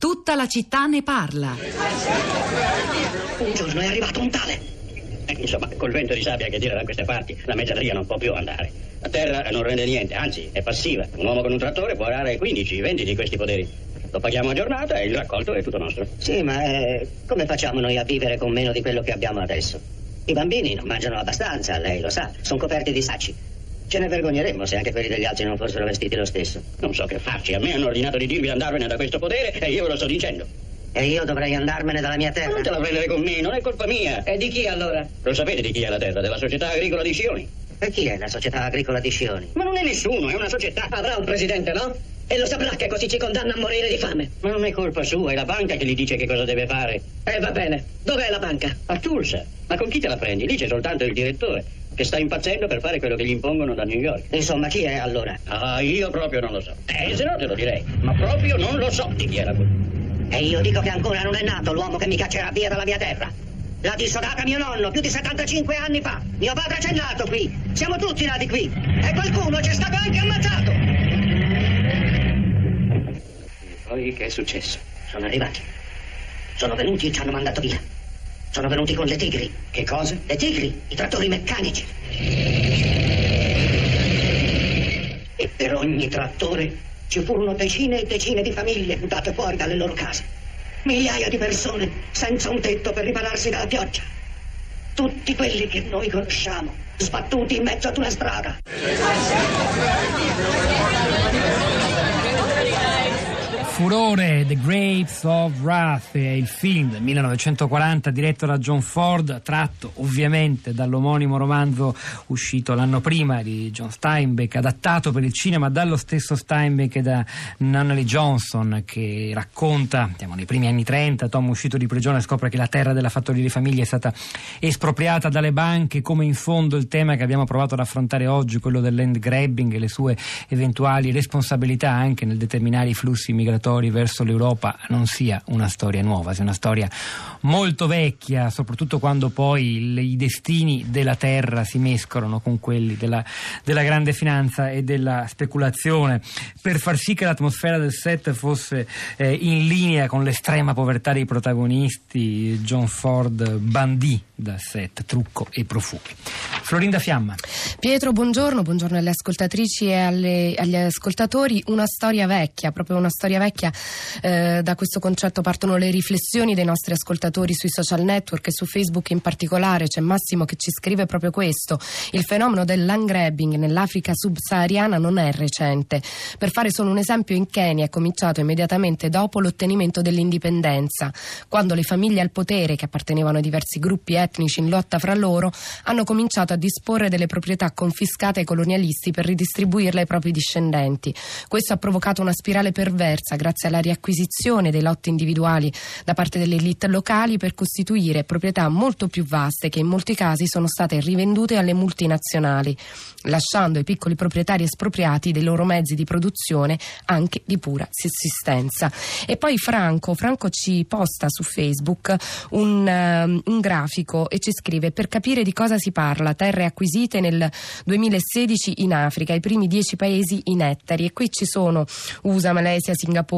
Tutta la città ne parla. Un giorno è arrivato un tale. Eh, Insomma, col vento di sabbia che tira da queste parti, la meggiateria non può più andare. La terra non rende niente, anzi, è passiva. Un uomo con un trattore può arare 15-20 di questi poteri. Lo paghiamo a giornata e il raccolto è tutto nostro. Sì, ma eh, come facciamo noi a vivere con meno di quello che abbiamo adesso? I bambini non mangiano abbastanza, lei lo sa, sono coperti di sacci. Ce ne vergogneremmo se anche quelli degli altri non fossero vestiti lo stesso. Non so che farci. A me hanno ordinato di dirvi di andarvene da questo potere e io ve lo sto dicendo. E io dovrei andarmene dalla mia terra. non te la prendere con me, non è colpa mia. E di chi allora? Lo sapete di chi è la terra? Della società agricola di Scioni. E chi è la società agricola di Scioni? Ma non è nessuno, è una società. Avrà un presidente, no? E lo saprà che così ci condanna a morire di fame. Ma non è colpa sua, è la banca che gli dice che cosa deve fare. E va bene. Dov'è la banca? A Tulsa. Ma con chi te la prendi? Lì c'è soltanto il direttore, che sta impazzendo per fare quello che gli impongono da New York. Insomma, chi è allora? Ah, io proprio non lo so. Eh, se no te lo direi. Ma proprio non lo so di chi era quello. E io dico che ancora non è nato l'uomo che mi caccerà via dalla mia terra. L'ha dissodata mio nonno più di 75 anni fa. Mio padre c'è nato qui. Siamo tutti nati qui. E qualcuno c'è stato anche ammazzato. Poi che è successo? Sono arrivati. Sono venuti e ci hanno mandato via. Sono venuti con le tigri. Che cosa? Le tigri, i trattori meccanici. E per ogni trattore ci furono decine e decine di famiglie buttate fuori dalle loro case. Migliaia di persone senza un tetto per ripararsi dalla pioggia. Tutti quelli che noi conosciamo, sbattuti in mezzo ad una strada. Furore, The Grapes of Wrath è il film del 1940 diretto da John Ford, tratto ovviamente dall'omonimo romanzo uscito l'anno prima di John Steinbeck, adattato per il cinema dallo stesso Steinbeck e da Nunnally Johnson che racconta, siamo nei primi anni 30, Tom uscito di prigione scopre che la terra della fattoria di famiglia è stata espropriata dalle banche, come in fondo il tema che abbiamo provato ad affrontare oggi, quello del land grabbing e le sue eventuali responsabilità anche nel determinare i flussi migratori verso l'Europa non sia una storia nuova, sia una storia molto vecchia, soprattutto quando poi i destini della terra si mescolano con quelli della, della grande finanza e della speculazione, per far sì che l'atmosfera del set fosse eh, in linea con l'estrema povertà dei protagonisti, John Ford bandì dal set trucco e profumi. Florinda Fiamma. Pietro, buongiorno, buongiorno alle ascoltatrici e alle- agli ascoltatori. Una storia vecchia, proprio una storia vecchia. Eh, da questo concetto partono le riflessioni dei nostri ascoltatori sui social network e su Facebook in particolare. C'è Massimo che ci scrive proprio questo. Il fenomeno del land grabbing nell'Africa subsahariana non è recente. Per fare solo un esempio, in Kenya è cominciato immediatamente dopo l'ottenimento dell'indipendenza, quando le famiglie al potere, che appartenevano a diversi gruppi etnici in lotta fra loro, hanno cominciato a disporre delle proprietà confiscate ai colonialisti per ridistribuirle ai propri discendenti. Questo ha provocato una spirale perversa grazie alla riacquisizione dei lotti individuali da parte delle elite locali per costituire proprietà molto più vaste che in molti casi sono state rivendute alle multinazionali, lasciando ai piccoli proprietari espropriati dei loro mezzi di produzione anche di pura sussistenza. E poi Franco, Franco ci posta su Facebook un, ehm, un grafico e ci scrive per capire di cosa si parla, terre acquisite nel 2016 in Africa, i primi dieci paesi in ettari e qui ci sono USA, Malesia, Singapore,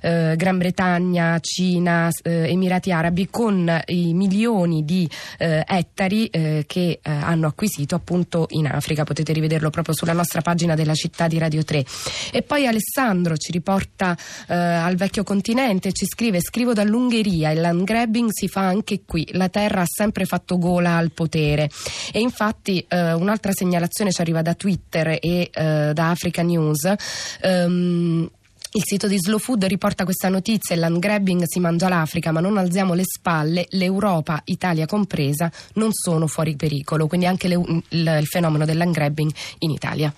eh, Gran Bretagna, Cina, eh, Emirati Arabi con i milioni di eh, ettari eh, che eh, hanno acquisito appunto in Africa, potete rivederlo proprio sulla nostra pagina della città di Radio 3. E poi Alessandro ci riporta eh, al vecchio continente, ci scrive scrivo dall'Ungheria, il land grabbing si fa anche qui, la terra ha sempre fatto gola al potere e infatti un'altra segnalazione ci arriva da Twitter e da Africa News. Ehm, il sito di Slow Food riporta questa notizia: il land grabbing si mangia l'Africa, ma non alziamo le spalle. L'Europa, Italia compresa, non sono fuori pericolo. Quindi anche le- il, il fenomeno del land grabbing in Italia,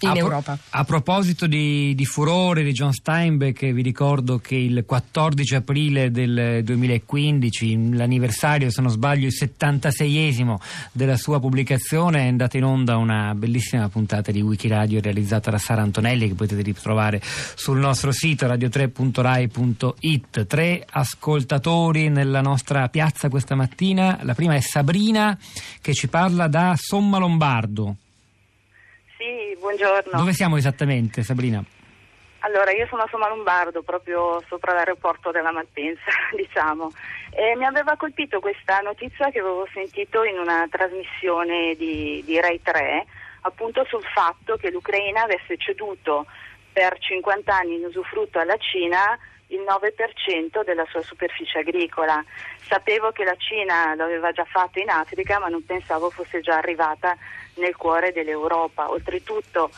in a, pro- Europa. a proposito di, di furore di John Steinbeck, vi ricordo che il 14 aprile del 2015, l'anniversario, se non sbaglio, il 76esimo della sua pubblicazione, è andata in onda una bellissima puntata di Wikiradio realizzata da Sara Antonelli che potete ritrovare sul nostro sito radio3.rai.it. Tre ascoltatori nella nostra piazza questa mattina. La prima è Sabrina che ci parla da Somma Lombardo. Sì, buongiorno. Dove siamo esattamente, Sabrina? Allora, io sono a Somalombardo, proprio sopra l'aeroporto della Malpensa, diciamo, e mi aveva colpito questa notizia che avevo sentito in una trasmissione di, di Rai 3, appunto sul fatto che l'Ucraina avesse ceduto per 50 anni in usufrutto alla Cina il 9% della sua superficie agricola. Sapevo che la Cina lo aveva già fatto in Africa, ma non pensavo fosse già arrivata nel cuore dell'Europa. Oltretutto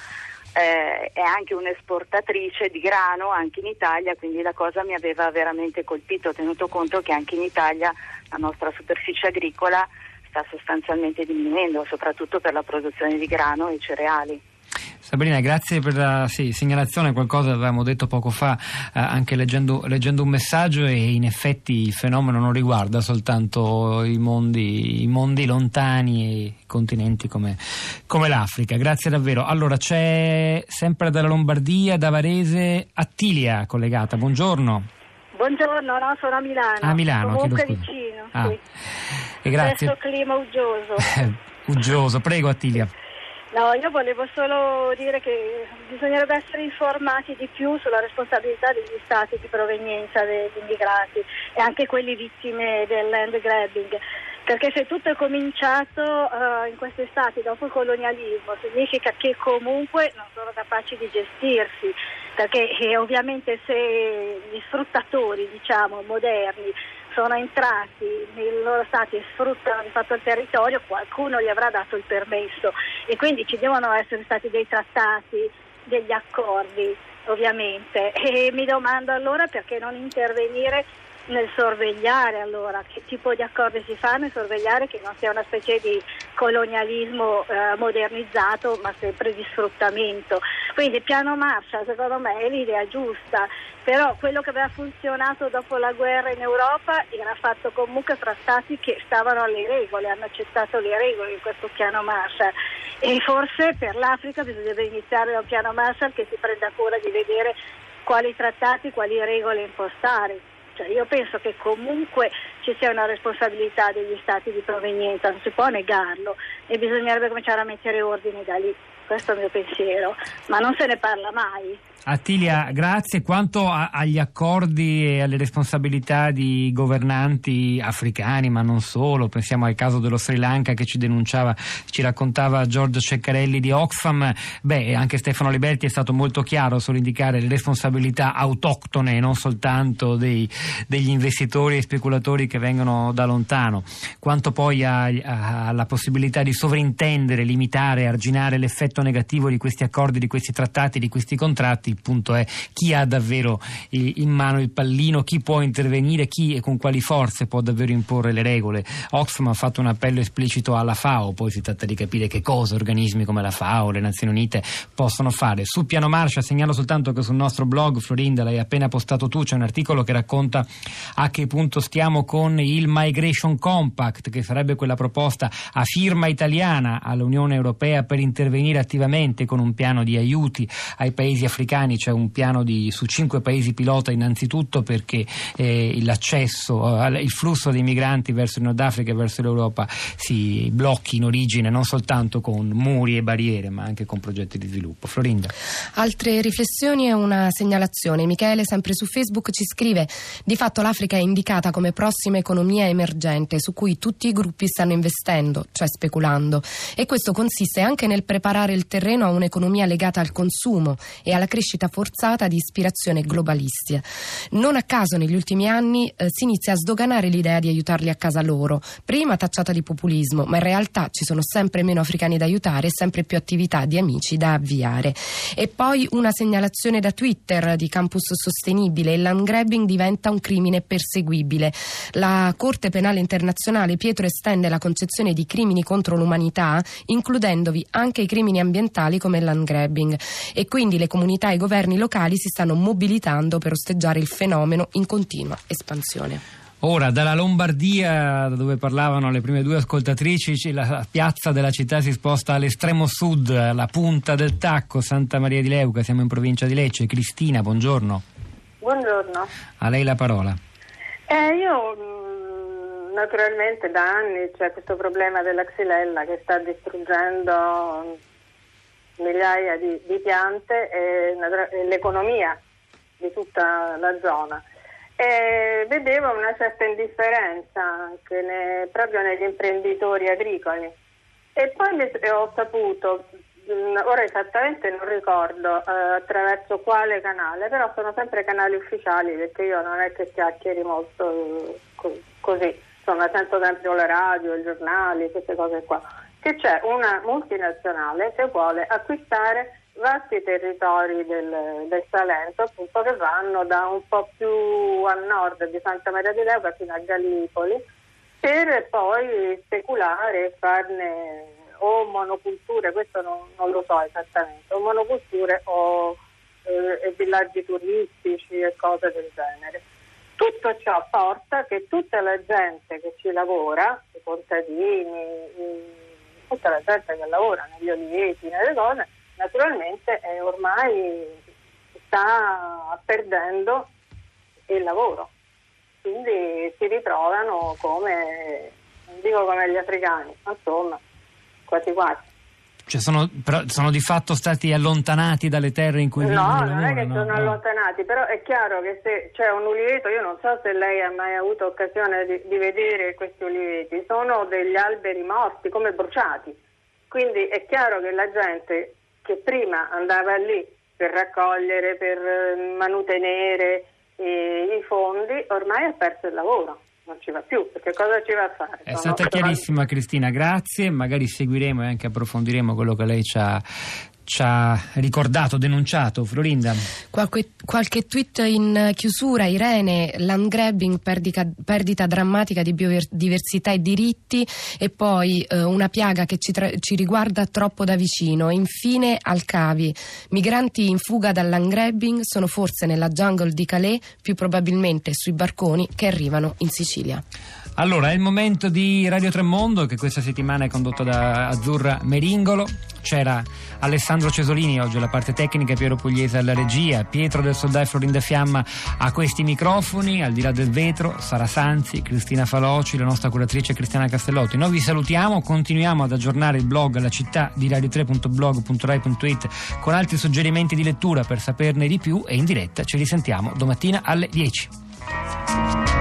eh, è anche un'esportatrice di grano anche in Italia, quindi la cosa mi aveva veramente colpito, tenuto conto che anche in Italia la nostra superficie agricola sta sostanzialmente diminuendo, soprattutto per la produzione di grano e cereali. Sabrina, grazie per la sì, segnalazione, qualcosa avevamo detto poco fa eh, anche leggendo, leggendo, un messaggio e in effetti il fenomeno non riguarda soltanto i mondi, i mondi lontani e i continenti come, come, l'Africa. Grazie davvero. Allora c'è sempre dalla Lombardia, da Varese, Attilia collegata, buongiorno. Buongiorno, no, sono a Milano. A Milano, comunque vicino. Ah. Sì. E grazie. Questo clima uggioso. uggioso, prego Attilia. No, io volevo solo dire che bisognerebbe essere informati di più sulla responsabilità degli stati di provenienza degli immigrati e anche quelli vittime del land grabbing. Perché se tutto è cominciato uh, in questi stati dopo il colonialismo, significa che comunque non sono capaci di gestirsi, perché eh, ovviamente se gli sfruttatori, diciamo, moderni sono entrati nei loro stati e sfruttano di fatto il territorio, qualcuno gli avrà dato il permesso e quindi ci devono essere stati dei trattati, degli accordi ovviamente e mi domando allora perché non intervenire nel sorvegliare allora che tipo di accordi si fa nel sorvegliare che non sia una specie di colonialismo eh, modernizzato ma sempre di sfruttamento. Quindi piano Marshall secondo me è l'idea giusta, però quello che aveva funzionato dopo la guerra in Europa era fatto comunque fra stati che stavano alle regole, hanno accettato le regole di questo piano Marshall e forse per l'Africa bisognerebbe iniziare da un piano Marshall che si prenda cura di vedere quali trattati, quali regole impostare. Cioè io penso che comunque ci sia una responsabilità degli stati di provenienza, non si può negarlo e bisognerebbe cominciare a mettere ordine da lì questo è il mio pensiero, ma non se ne parla mai. Attilia, grazie. Quanto a, agli accordi e alle responsabilità di governanti africani, ma non solo, pensiamo al caso dello Sri Lanka che ci denunciava, ci raccontava Giorgio Ceccarelli di Oxfam, beh, anche Stefano Liberti è stato molto chiaro sull'indicare le responsabilità autoctone e non soltanto dei, degli investitori e speculatori che vengono da lontano. Quanto poi alla possibilità di sovrintendere, limitare, arginare l'effetto negativo di questi accordi, di questi trattati, di questi contratti, il punto è chi ha davvero in mano il pallino, chi può intervenire, chi e con quali forze può davvero imporre le regole. Oxfam ha fatto un appello esplicito alla FAO, poi si tratta di capire che cosa organismi come la FAO, le Nazioni Unite possono fare. Sul piano Marcia segnalo soltanto che sul nostro blog, Florinda, l'hai appena postato tu, c'è un articolo che racconta a che punto stiamo con il Migration Compact, che sarebbe quella proposta a firma italiana all'Unione Europea per intervenire attivamente con un piano di aiuti ai paesi africani africani c'è un piano di, su cinque paesi pilota innanzitutto perché eh, l'accesso, eh, il flusso dei migranti verso il Nord Africa e verso l'Europa si blocchi in origine non soltanto con muri e barriere ma anche con progetti di sviluppo. Florinda. Altre riflessioni e una segnalazione. Michele sempre su Facebook ci scrive di fatto l'Africa è indicata come prossima economia emergente su cui tutti i gruppi stanno investendo, cioè speculando e questo consiste anche nel preparare il terreno a un'economia legata al consumo e alla crescita crescita forzata di ispirazione globalistica. Non a caso negli ultimi anni eh, si inizia a sdoganare l'idea di aiutarli a casa loro, prima tacciata di populismo, ma in realtà ci sono sempre meno africani da aiutare e sempre più attività di amici da avviare. E poi una segnalazione da Twitter di Campus Sostenibile, il land grabbing diventa un crimine perseguibile. La Corte Penale Internazionale Pietro estende la concezione di crimini contro l'umanità, includendovi anche i crimini ambientali come il land grabbing. E quindi le comunità e governi locali si stanno mobilitando per osteggiare il fenomeno in continua espansione. Ora, dalla Lombardia, da dove parlavano le prime due ascoltatrici, la piazza della città si sposta all'estremo sud, alla punta del Tacco, Santa Maria di Leuca, siamo in provincia di Lecce. Cristina, buongiorno. Buongiorno. A lei la parola. Eh, io mm, naturalmente da anni c'è questo problema della xylella che sta distruggendo migliaia di, di piante e, l'economia di tutta la zona. E vedevo una certa indifferenza anche ne, proprio negli imprenditori agricoli. E poi ho saputo, mm, ora esattamente non ricordo eh, attraverso quale canale, però sono sempre canali ufficiali perché io non è che chiacchieri molto eh, così, sono sento sempre la radio, i giornali, queste cose qua, che c'è una multinazionale che vuole acquistare vasti territori del, del, Salento appunto che vanno da un po' più a nord di Santa Maria di Leuca fino a Gallipoli per poi speculare e farne o monoculture, questo non, non, lo so esattamente, o monoculture o eh, villaggi turistici e cose del genere. Tutto ciò porta che tutta la gente che ci lavora, i contadini, tutta la gente che lavora negli oliveti, nelle cose, naturalmente eh, ormai sta perdendo il lavoro, quindi si ritrovano come, non dico come gli africani, ma insomma, quasi quasi. Cioè sono, sono, di fatto stati allontanati dalle terre in cui no, vivono? No, non è che no, sono no. allontanati, però è chiaro che se c'è un uliveto, io non so se lei ha mai avuto occasione di, di vedere questi uliveti, sono degli alberi morti, come bruciati. Quindi è chiaro che la gente che prima andava lì per raccogliere, per eh, manutenere eh, i fondi, ormai ha perso il lavoro non ci va più, perché cosa ci va a fare? È stata chiarissima Cristina, grazie, magari seguiremo e anche approfondiremo quello che lei ci ha, ci ha ricordato, denunciato. Florinda. Qualche, qualche tweet in chiusura, Irene, land grabbing, perdita, perdita drammatica di biodiversità e diritti e poi eh, una piaga che ci, tra, ci, riguarda troppo da vicino. Infine Alcavi, migranti in fuga dal land grabbing sono forse nella jungle di Calais, più probabilmente sui barconi che arrivano in Sicilia. Allora, è il momento di Radio Tremondo che questa settimana è condotto da Azzurra Meringolo. C'era Alessandro Cesolini oggi alla parte tecnica, Piero Pugliese alla regia, Pietro del Soldà e Florinda Fiamma a questi microfoni, al di là del vetro, Sara Sanzi, Cristina Faloci, la nostra curatrice Cristiana Castellotti. Noi vi salutiamo, continuiamo ad aggiornare il blog La città di radio3.blog.rai.it con altri suggerimenti di lettura per saperne di più e in diretta ci risentiamo domattina alle 10.